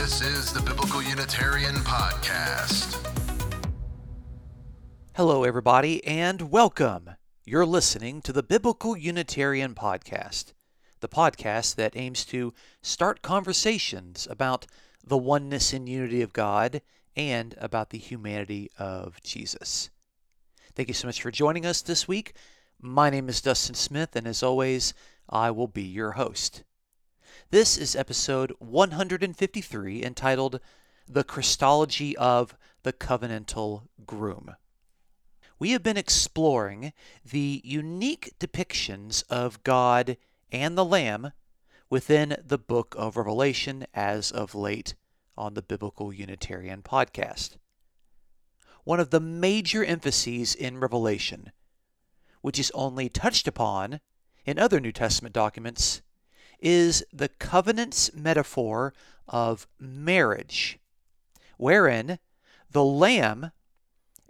This is the Biblical Unitarian Podcast. Hello, everybody, and welcome. You're listening to the Biblical Unitarian Podcast, the podcast that aims to start conversations about the oneness and unity of God and about the humanity of Jesus. Thank you so much for joining us this week. My name is Dustin Smith, and as always, I will be your host. This is episode 153 entitled The Christology of the Covenantal Groom. We have been exploring the unique depictions of God and the Lamb within the book of Revelation as of late on the Biblical Unitarian podcast. One of the major emphases in Revelation, which is only touched upon in other New Testament documents, is the covenant's metaphor of marriage, wherein the Lamb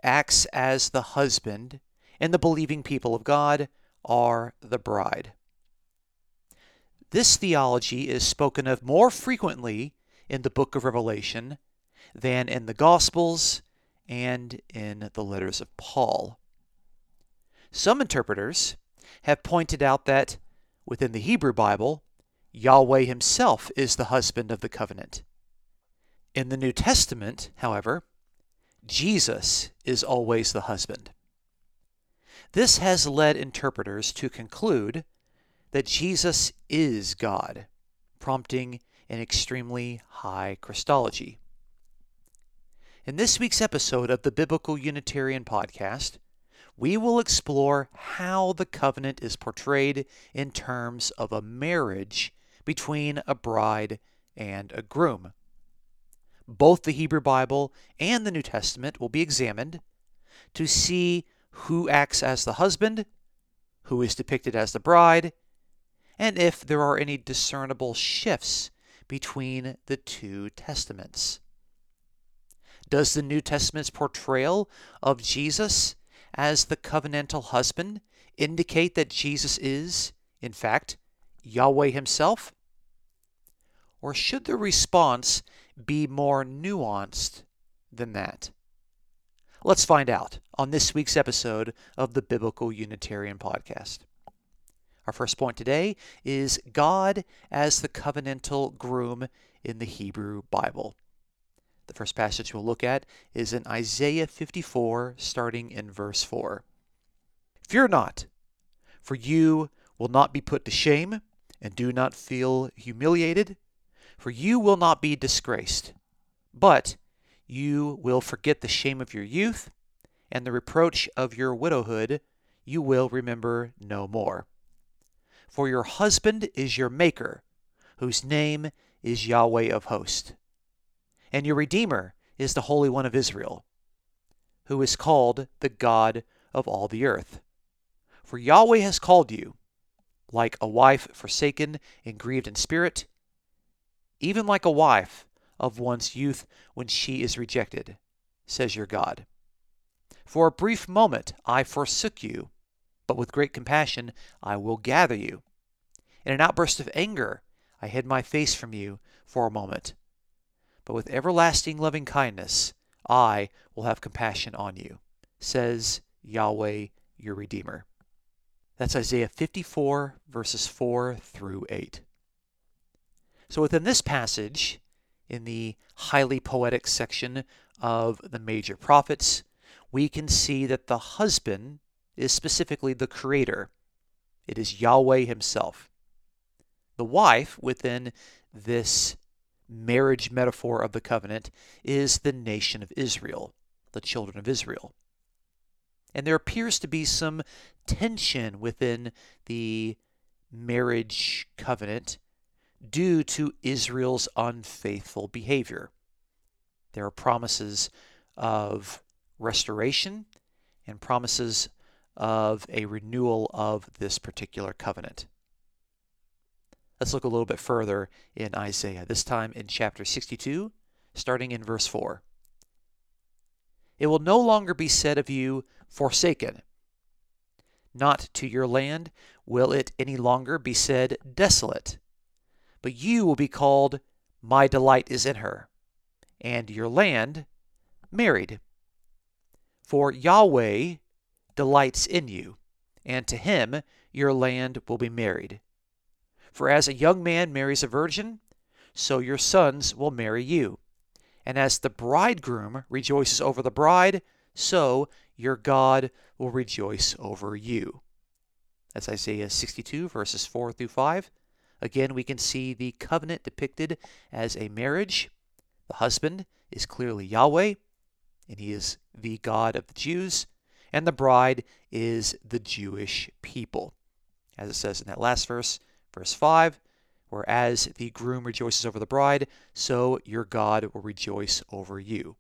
acts as the husband and the believing people of God are the bride. This theology is spoken of more frequently in the book of Revelation than in the Gospels and in the letters of Paul. Some interpreters have pointed out that within the Hebrew Bible, Yahweh himself is the husband of the covenant. In the New Testament, however, Jesus is always the husband. This has led interpreters to conclude that Jesus is God, prompting an extremely high Christology. In this week's episode of the Biblical Unitarian Podcast, we will explore how the covenant is portrayed in terms of a marriage between a bride and a groom. Both the Hebrew Bible and the New Testament will be examined to see who acts as the husband, who is depicted as the bride, and if there are any discernible shifts between the two testaments. Does the New Testament's portrayal of Jesus as the covenantal husband indicate that Jesus is, in fact, Yahweh Himself? Or should the response be more nuanced than that? Let's find out on this week's episode of the Biblical Unitarian Podcast. Our first point today is God as the covenantal groom in the Hebrew Bible. The first passage we'll look at is in Isaiah 54, starting in verse 4. Fear not, for you will not be put to shame, and do not feel humiliated, for you will not be disgraced, but you will forget the shame of your youth, and the reproach of your widowhood you will remember no more. For your husband is your Maker, whose name is Yahweh of hosts. And your Redeemer is the Holy One of Israel, who is called the God of all the earth. For Yahweh has called you, like a wife forsaken and grieved in spirit, even like a wife of one's youth when she is rejected, says your God. For a brief moment I forsook you, but with great compassion I will gather you. In an outburst of anger I hid my face from you for a moment, but with everlasting loving kindness I will have compassion on you, says Yahweh your Redeemer. That's Isaiah 54, verses 4 through 8. So within this passage, in the highly poetic section of the major prophets, we can see that the husband is specifically the creator. It is Yahweh himself. The wife, within this marriage metaphor of the covenant, is the nation of Israel, the children of Israel. And there appears to be some tension within the marriage covenant due to Israel's unfaithful behavior. There are promises of restoration and promises of a renewal of this particular covenant. Let's look a little bit further in Isaiah, this time in chapter 62, starting in verse 4. It will no longer be said of you, forsaken. Not to your land will it any longer be said, desolate but you will be called my delight is in her, and your land married. For Yahweh delights in you, and to him your land will be married. For as a young man marries a virgin, so your sons will marry you. And as the bridegroom rejoices over the bride, so your God will rejoice over you. That's Isaiah 62, verses 4 through 5. Again, we can see the covenant depicted as a marriage. The husband is clearly Yahweh, and he is the God of the Jews, and the bride is the Jewish people. As it says in that last verse, verse 5, whereas the groom rejoices over the bride, so your God will rejoice over you.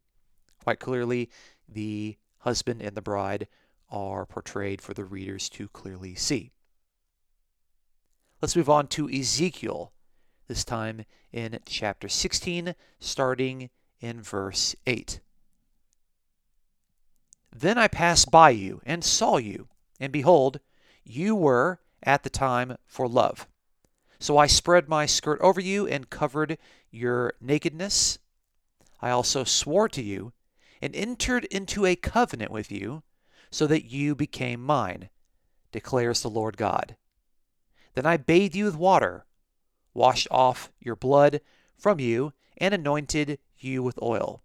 Quite clearly, the husband and the bride are portrayed for the readers to clearly see. Let's move on to Ezekiel, this time in chapter 16, starting in verse 8. Then I passed by you and saw you, and behold, you were at the time for love. So I spread my skirt over you and covered your nakedness. I also swore to you and entered into a covenant with you, so that you became mine, declares the Lord God. Then I bathed you with water, washed off your blood from you, and anointed you with oil.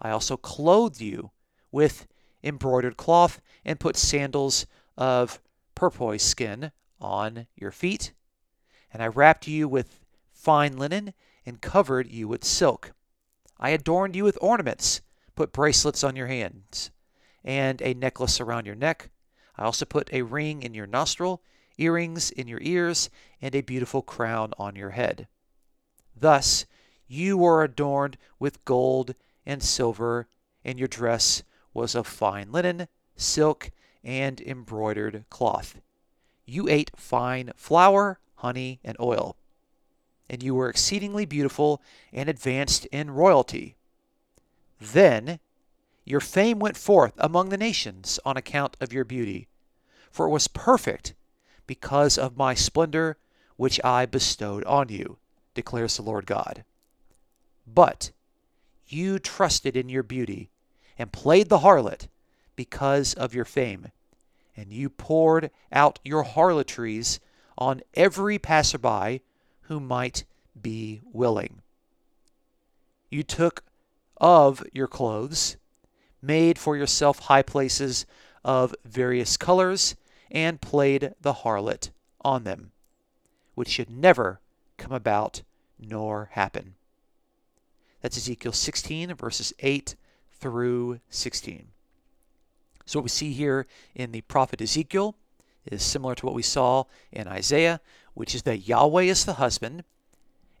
I also clothed you with embroidered cloth and put sandals of porpoise skin on your feet. And I wrapped you with fine linen and covered you with silk. I adorned you with ornaments, put bracelets on your hands, and a necklace around your neck. I also put a ring in your nostril, earrings in your ears, and a beautiful crown on your head. Thus you were adorned with gold and silver, and your dress was of fine linen, silk, and embroidered cloth. You ate fine flour, honey, and oil. And you were exceedingly beautiful and advanced in royalty. Then your fame went forth among the nations on account of your beauty, for it was perfect because of my splendor which I bestowed on you, declares the Lord God. But you trusted in your beauty and played the harlot because of your fame, and you poured out your harlotries on every passerby who might be willing. You took of your clothes, made for yourself high places of various colors, and played the harlot on them, which should never come about nor happen. That's Ezekiel 16, verses 8 through 16. So, what we see here in the prophet Ezekiel is similar to what we saw in Isaiah, which is that Yahweh is the husband,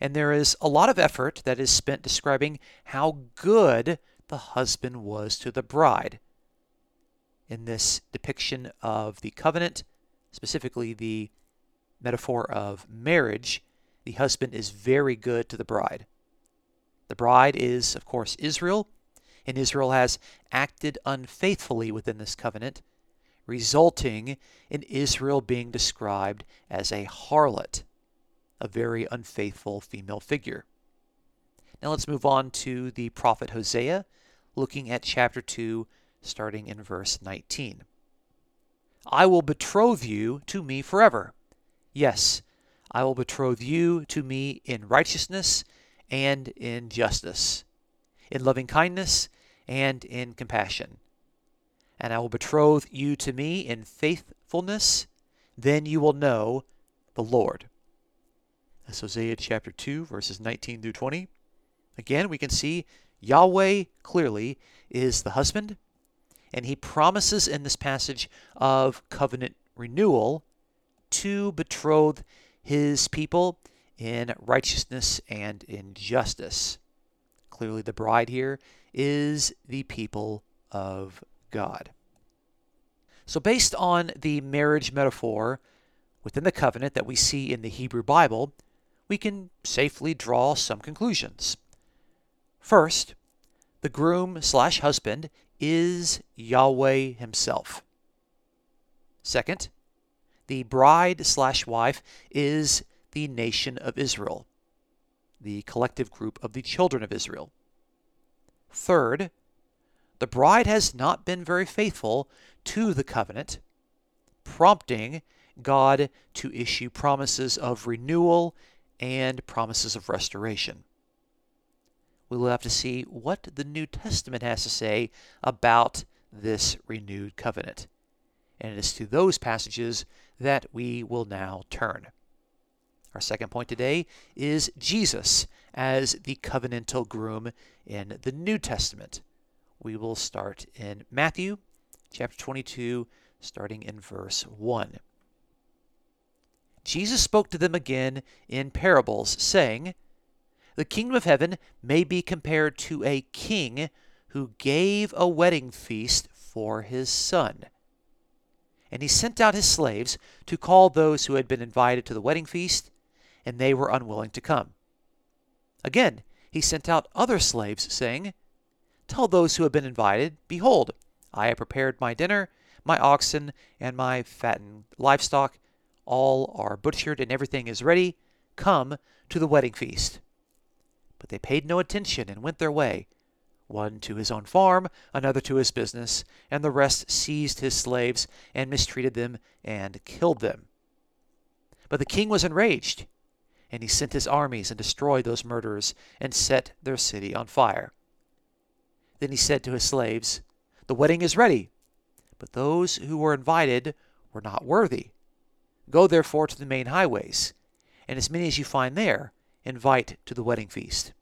and there is a lot of effort that is spent describing how good the husband was to the bride. In this depiction of the covenant, specifically the metaphor of marriage, the husband is very good to the bride. The bride is, of course, Israel, and Israel has acted unfaithfully within this covenant, resulting in Israel being described as a harlot, a very unfaithful female figure. Now let's move on to the prophet Hosea, looking at chapter 2, starting in verse 19. I will betroth you to me forever. Yes, I will betroth you to me in righteousness and in justice in loving kindness and in compassion. And I will betroth you to me in faithfulness, then you will know the Lord. That's Hosea chapter 2, verses 19 through 20. Again, we can see Yahweh clearly is the husband, and he promises in this passage of covenant renewal to betroth his people in righteousness and in justice. Clearly, the bride here is the people of God. So, based on the marriage metaphor within the covenant that we see in the Hebrew Bible, we can safely draw some conclusions. First, the groom slash husband is Yahweh himself. Second, the bride slash wife is the nation of Israel. the collective group of the children of Israel. Third, the bride has not been very faithful to the covenant, prompting God to issue promises of renewal and promises of restoration. We will have to see what the New Testament has to say about this renewed covenant. And it is to those passages that we will now turn. Our second point today is Jesus as the covenantal groom in the New Testament. We will start in Matthew chapter 22, starting in verse 1. Jesus spoke to them again in parables, saying, The kingdom of heaven may be compared to a king who gave a wedding feast for his son. And he sent out his slaves to call those who had been invited to the wedding feast, and they were unwilling to come. Again, he sent out other slaves, saying, Tell those who have been invited, Behold, I have prepared my dinner, my oxen, and my fattened livestock. All are butchered, and everything is ready. Come to the wedding feast. But they paid no attention and went their way, one to his own farm, another to his business, and the rest seized his slaves and mistreated them and killed them. But the king was enraged and he sent his armies and destroyed those murderers and set their city on fire. Then he said to his slaves, The wedding is ready, but those who were invited were not worthy. Go therefore to the main highways, and as many as you find there, invite to the wedding feast.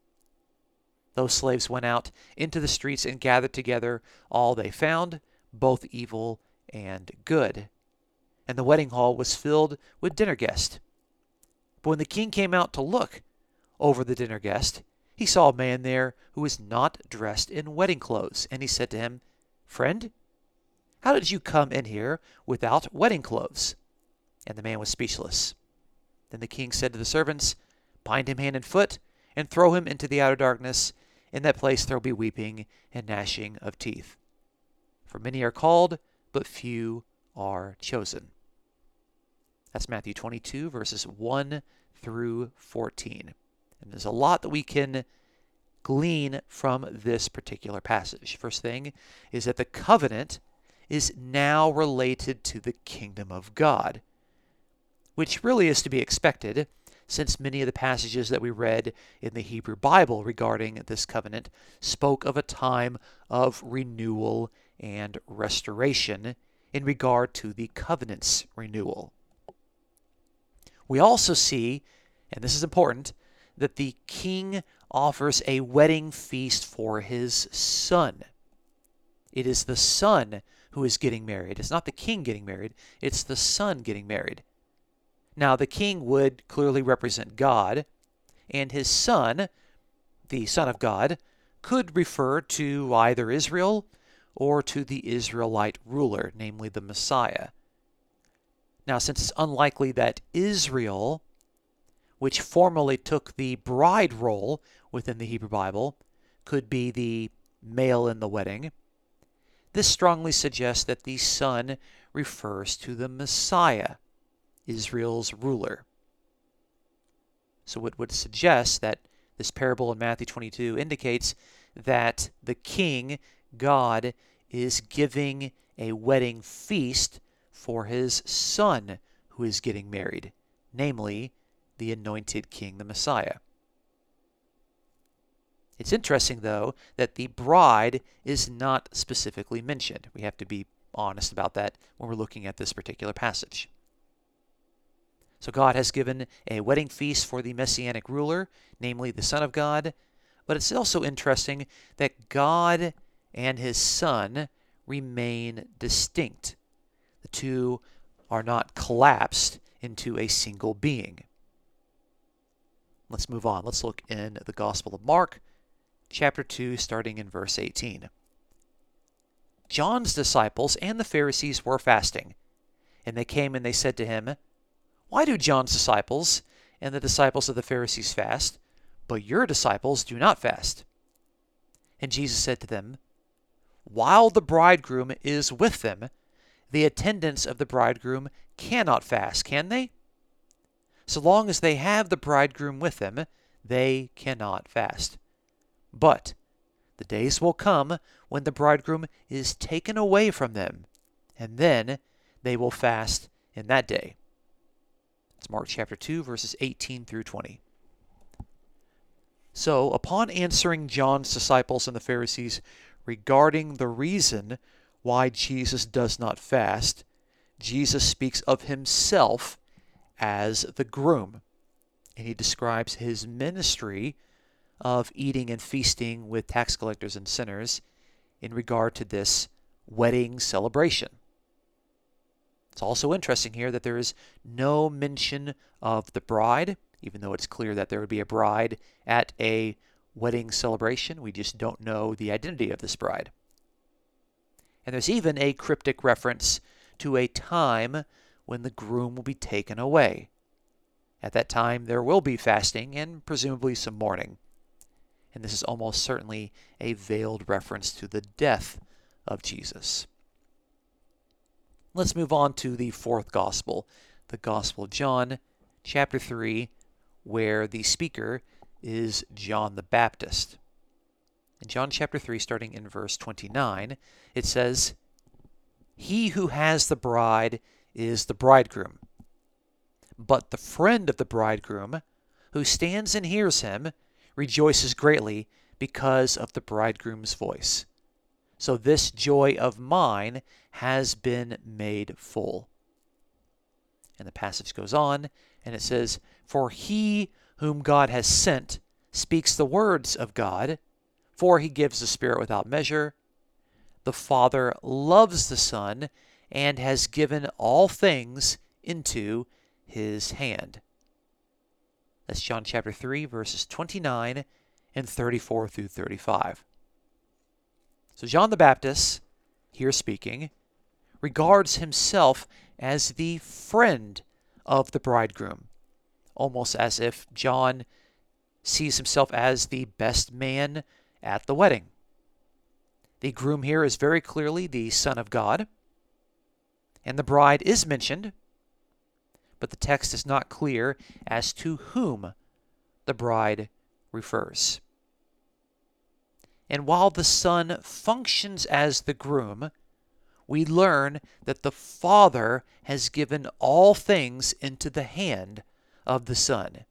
Those slaves went out into the streets and gathered together all they found, both evil and good. And the wedding hall was filled with dinner guests. But when the king came out to look over the dinner guest, he saw a man there who was not dressed in wedding clothes, and he said to him, Friend, how did you come in here without wedding clothes? And the man was speechless. Then the king said to the servants, Bind him hand and foot, and throw him into the outer darkness. In that place there will be weeping and gnashing of teeth. For many are called, but few are chosen. That's Matthew 22, verses 1 through 14. And there's a lot that we can glean from this particular passage. First thing is that the covenant is now related to the kingdom of God, which really is to be expected since many of the passages that we read in the Hebrew Bible regarding this covenant spoke of a time of renewal and restoration in regard to the covenant's renewal. We also see, and this is important, that the king offers a wedding feast for his son. It is the son who is getting married. It's not the king getting married, it's the son getting married. Now, the king would clearly represent God, and his son, the Son of God, could refer to either Israel or to the Israelite ruler, namely the Messiah. Now, since it's unlikely that Israel, which formerly took the bride role within the Hebrew Bible, could be the male in the wedding, this strongly suggests that the son refers to the Messiah, Israel's ruler. So it would suggest that this parable in Matthew 22 indicates that the king, God, is giving a wedding feast for his son who is getting married, namely the anointed king, the Messiah. It's interesting, though, that the bride is not specifically mentioned. We have to be honest about that when we're looking at this particular passage. So, God has given a wedding feast for the messianic ruler, namely the Son of God. But it's also interesting that God and his Son remain distinct. The two are not collapsed into a single being. Let's move on. Let's look in the Gospel of Mark, chapter 2, starting in verse 18. John's disciples and the Pharisees were fasting, and they came and they said to him, Why do John's disciples and the disciples of the Pharisees fast, but your disciples do not fast? And Jesus said to them, While the bridegroom is with them, the attendants of the bridegroom cannot fast, can they? So long as they have the bridegroom with them, they cannot fast. But the days will come when the bridegroom is taken away from them, and then they will fast in that day. It's Mark chapter 2, verses 18 through 20. So, upon answering John's disciples and the Pharisees regarding the reason why Jesus does not fast, Jesus speaks of himself as the groom. And he describes his ministry of eating and feasting with tax collectors and sinners in regard to this wedding celebration. It's also interesting here that there is no mention of the bride, even though it's clear that there would be a bride at a wedding celebration. We just don't know the identity of this bride. And there's even a cryptic reference to a time when the groom will be taken away. At that time, there will be fasting and presumably some mourning. And this is almost certainly a veiled reference to the death of Jesus. Let's move on to the fourth gospel, the Gospel of John, chapter 3, where the speaker is John the Baptist. In John chapter 3, starting in verse 29, it says, He who has the bride is the bridegroom. But the friend of the bridegroom, who stands and hears him, rejoices greatly because of the bridegroom's voice. So this joy of mine has been made full. And the passage goes on, and it says, For he whom God has sent speaks the words of God, for he gives the Spirit without measure. The Father loves the Son and has given all things into his hand. That's John chapter 3, verses 29 and 34 through 35. So, John the Baptist, here speaking, regards himself as the friend of the bridegroom, almost as if John sees himself as the best man at the wedding. The groom here is very clearly the Son of God, and the bride is mentioned, but the text is not clear as to whom the bride refers. And while the Son functions as the groom, we learn that the Father has given all things into the hand of the Son,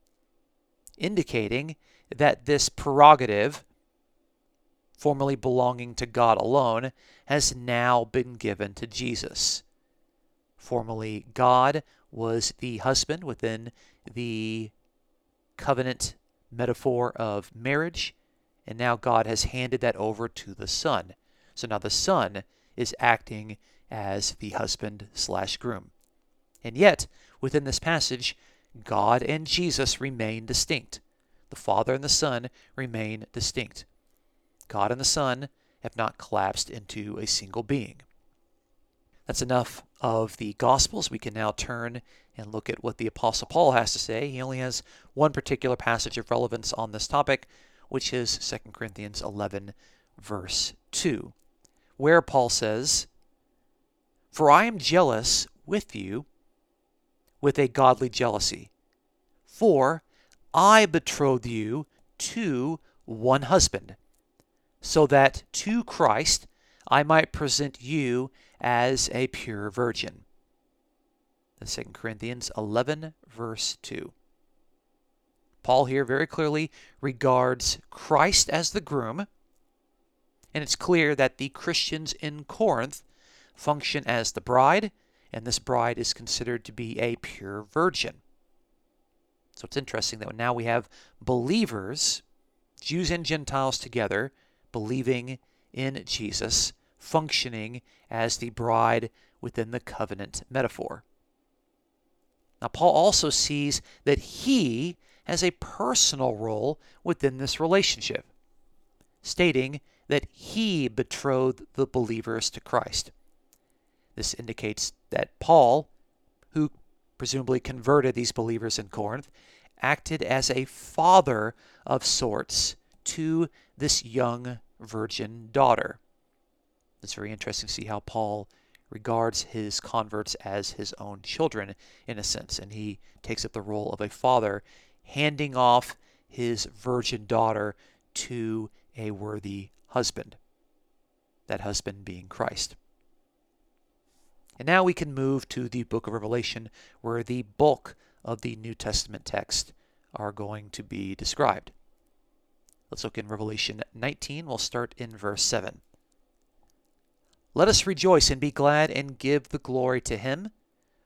indicating that this prerogative formerly belonging to God alone, has now been given to Jesus. Formerly, God was the husband within the covenant metaphor of marriage, and now God has handed that over to the Son. So now the Son is acting as the husband slash groom. And yet, within this passage, God and Jesus remain distinct. The Father and the Son remain distinct. God and the Son have not collapsed into a single being. That's enough of the Gospels. We can now turn and look at what the Apostle Paul has to say. He only has one particular passage of relevance on this topic, which is 2 Corinthians 11, verse 2, where Paul says, For I am jealous with you with a godly jealousy, for I betrothed you to one husband so that to Christ I might present you as a pure virgin. 2 Corinthians 11, verse 2. Paul here very clearly regards Christ as the groom, and it's clear that the Christians in Corinth function as the bride, and this bride is considered to be a pure virgin. So it's interesting that now we have believers, Jews and Gentiles together, believing in Jesus, functioning as the bride within the covenant metaphor. Now, Paul also sees that he has a personal role within this relationship, stating that he betrothed the believers to Christ. This indicates that Paul, who presumably converted these believers in Corinth, acted as a father of sorts to this young virgin daughter. It's very interesting to see how Paul regards his converts as his own children, in a sense, and he takes up the role of a father, handing off his virgin daughter to a worthy husband. That husband being Christ. And now we can move to the book of Revelation, where the bulk of the New Testament text are going to be described. Let's look in Revelation 19. We'll start in verse 7. Let us rejoice and be glad and give the glory to him,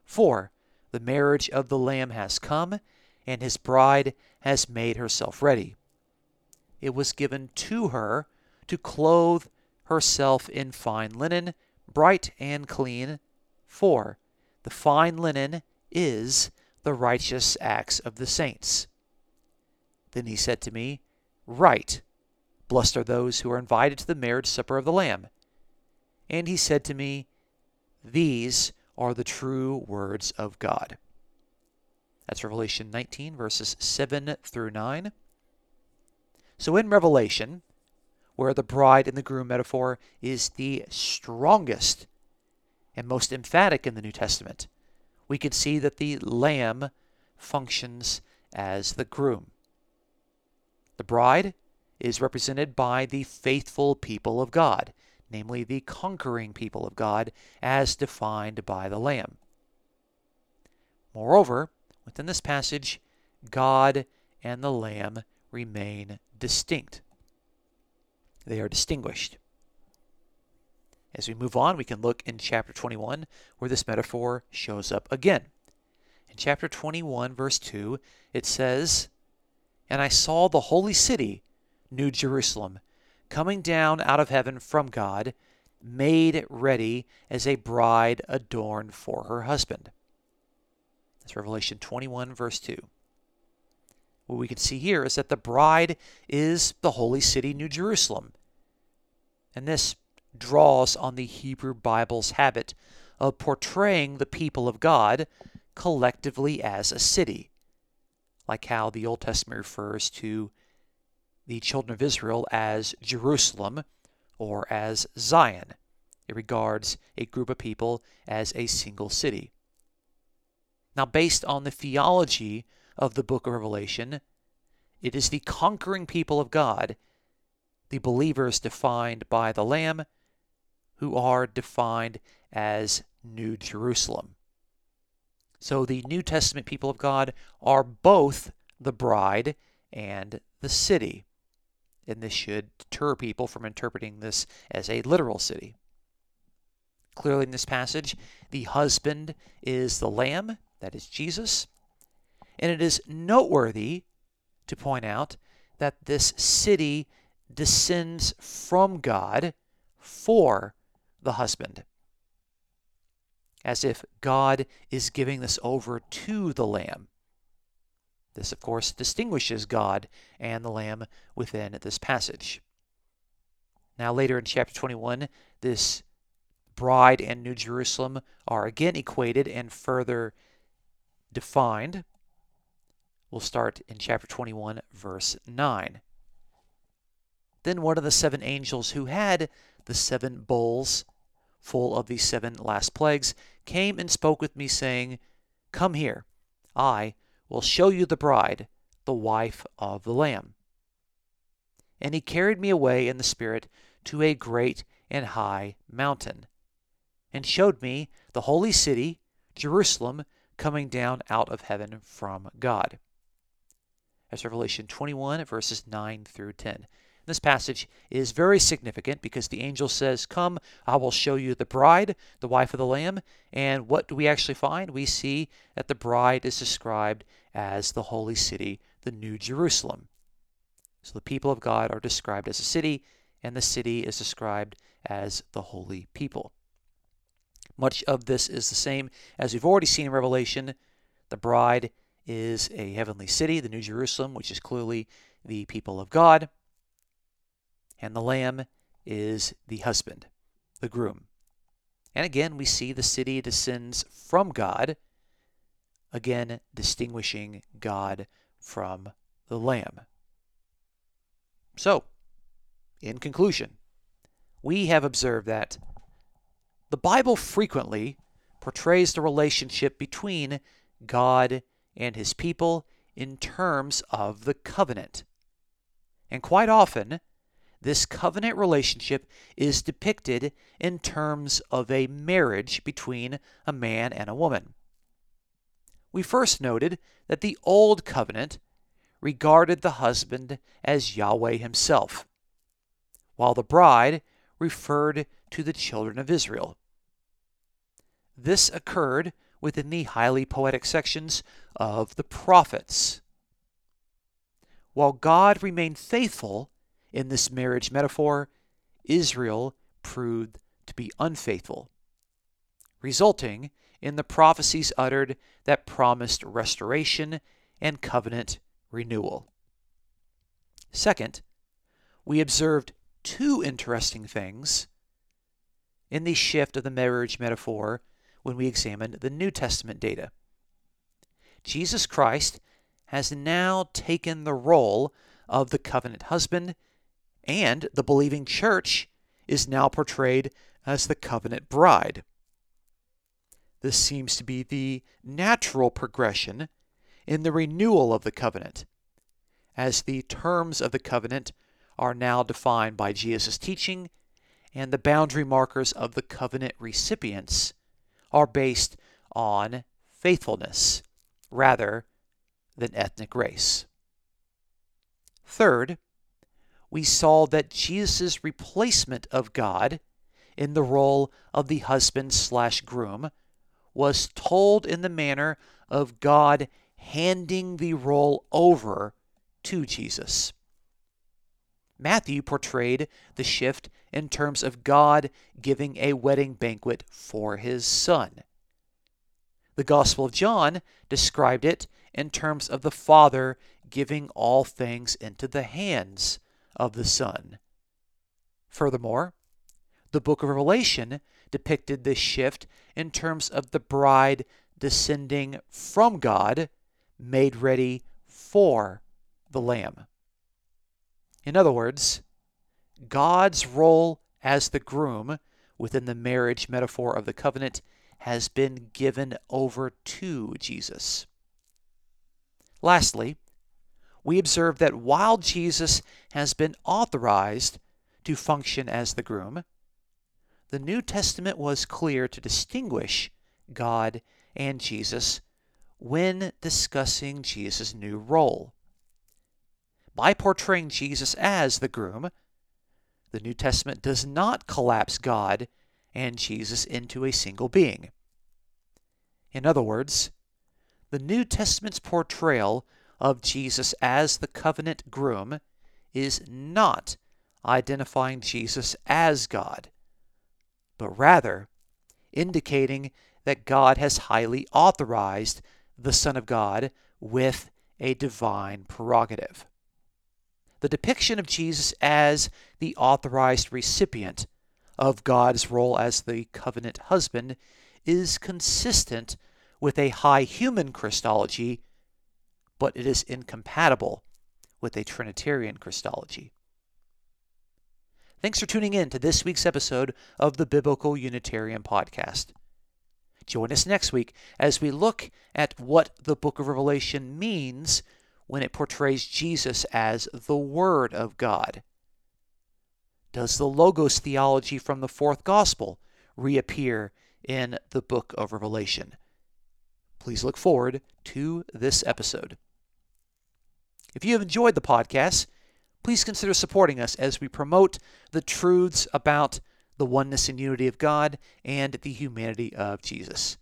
for the marriage of the Lamb has come, and his bride has made herself ready. It was given to her to clothe herself in fine linen, bright and clean, for the fine linen is the righteous acts of the saints. Then he said to me, Write, blessed are those who are invited to the marriage supper of the Lamb. And he said to me, These are the true words of God. That's Revelation 19, verses 7 through 9. So in Revelation, where the bride and the groom metaphor is the strongest and most emphatic in the New Testament, we can see that the lamb functions as the groom. The bride is represented by the faithful people of God, namely the conquering people of God, as defined by the Lamb. Moreover, within this passage, God and the Lamb remain distinct. They are distinguished. As we move on, we can look in chapter 21 where this metaphor shows up again. In chapter 21, verse 2, it says, And I saw the holy city, New Jerusalem, coming down out of heaven from God, made ready as a bride adorned for her husband. That's Revelation 21, verse 2. What we can see here is that the bride is the holy city, New Jerusalem. And this draws on the Hebrew Bible's habit of portraying the people of God collectively as a city, like how the Old Testament refers to the children of Israel as Jerusalem or as Zion. It regards a group of people as a single city. Now, based on the theology of the book of Revelation, it is the conquering people of God, the believers defined by the Lamb, who are defined as New Jerusalem. So the New Testament people of God are both the bride and the city. And this should deter people from interpreting this as a literal city. Clearly, in this passage, the husband is the lamb, that is Jesus. And it is noteworthy to point out that this city descends from God for the husband. As if God is giving this over to the Lamb. This, of course, distinguishes God and the Lamb within this passage. Now, later in chapter 21, this bride and New Jerusalem are again equated and further defined. We'll start in chapter 21, verse 9. Then one of the seven angels who had the seven bowls full of the seven last plagues, came and spoke with me, saying, Come here, I will show you the bride, the wife of the Lamb. And he carried me away in the Spirit to a great and high mountain, and showed me the holy city, Jerusalem, coming down out of heaven from God. That's Revelation 21, verses 9 through 10. This passage is very significant because the angel says, Come, I will show you the bride, the wife of the Lamb. And what do we actually find? We see that the bride is described as the holy city, the New Jerusalem. So the people of God are described as a city, and the city is described as the holy people. Much of this is the same as we've already seen in Revelation. The bride is a heavenly city, the New Jerusalem, which is clearly the people of God and the lamb is the husband, the groom. And again, we see the city descends from God, again, distinguishing God from the lamb. So, in conclusion, we have observed that the Bible frequently portrays the relationship between God and his people in terms of the covenant. And quite often, this covenant relationship is depicted in terms of a marriage between a man and a woman. We first noted that the Old Covenant regarded the husband as Yahweh himself, while the bride referred to the children of Israel. This occurred within the highly poetic sections of the prophets. While God remained faithful in this marriage metaphor, Israel proved to be unfaithful, resulting in the prophecies uttered that promised restoration and covenant renewal. Second, we observed two interesting things in the shift of the marriage metaphor when we examine the New Testament data. Jesus Christ has now taken the role of the covenant husband, and the believing church is now portrayed as the covenant bride. This seems to be the natural progression in the renewal of the covenant, as the terms of the covenant are now defined by Jesus' teaching, and the boundary markers of the covenant recipients are based on faithfulness rather than ethnic race. Third, we saw that Jesus' replacement of God in the role of the husband slash groom was told in the manner of God handing the role over to Jesus. Matthew portrayed the shift in terms of God giving a wedding banquet for his son. The Gospel of John described it in terms of the Father giving all things into the hands of the Son. Furthermore, the book of Revelation depicted this shift in terms of the bride descending from God, made ready for the Lamb. In other words, God's role as the groom within the marriage metaphor of the covenant has been given over to Jesus. Lastly, we observe that while Jesus has been authorized to function as the groom, the New Testament was clear to distinguish God and Jesus when discussing Jesus' new role. By portraying Jesus as the groom, the New Testament does not collapse God and Jesus into a single being. In other words, the New Testament's portrayal of Jesus as the covenant groom is not identifying Jesus as God, but rather indicating that God has highly authorized the Son of God with a divine prerogative the depiction of Jesus as the authorized recipient of God's role as the covenant husband is consistent with a high human Christology, but it is incompatible with a Trinitarian Christology. Thanks for tuning in to this week's episode of the Biblical Unitarian Podcast. Join us next week as we look at what the book of Revelation means when it portrays Jesus as the Word of God? Does the Logos theology from the fourth gospel reappear in the book of Revelation? Please look forward to this episode. If you have enjoyed the podcast, please consider supporting us as we promote the truths about the oneness and unity of God and the humanity of Jesus.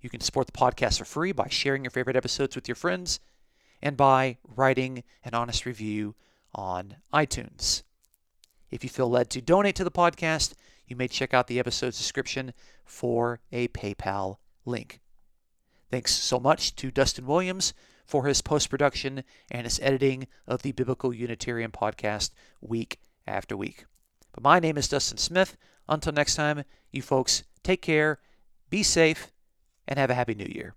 You can support the podcast for free by sharing your favorite episodes with your friends and by writing an honest review on iTunes. If you feel led to donate to the podcast, you may check out the episode's description for a PayPal link. Thanks so much to Dustin Williams for his post production and his editing of the Biblical Unitarian podcast week after week. But my name is Dustin Smith. Until next time, you folks take care, be safe, and have a happy new year.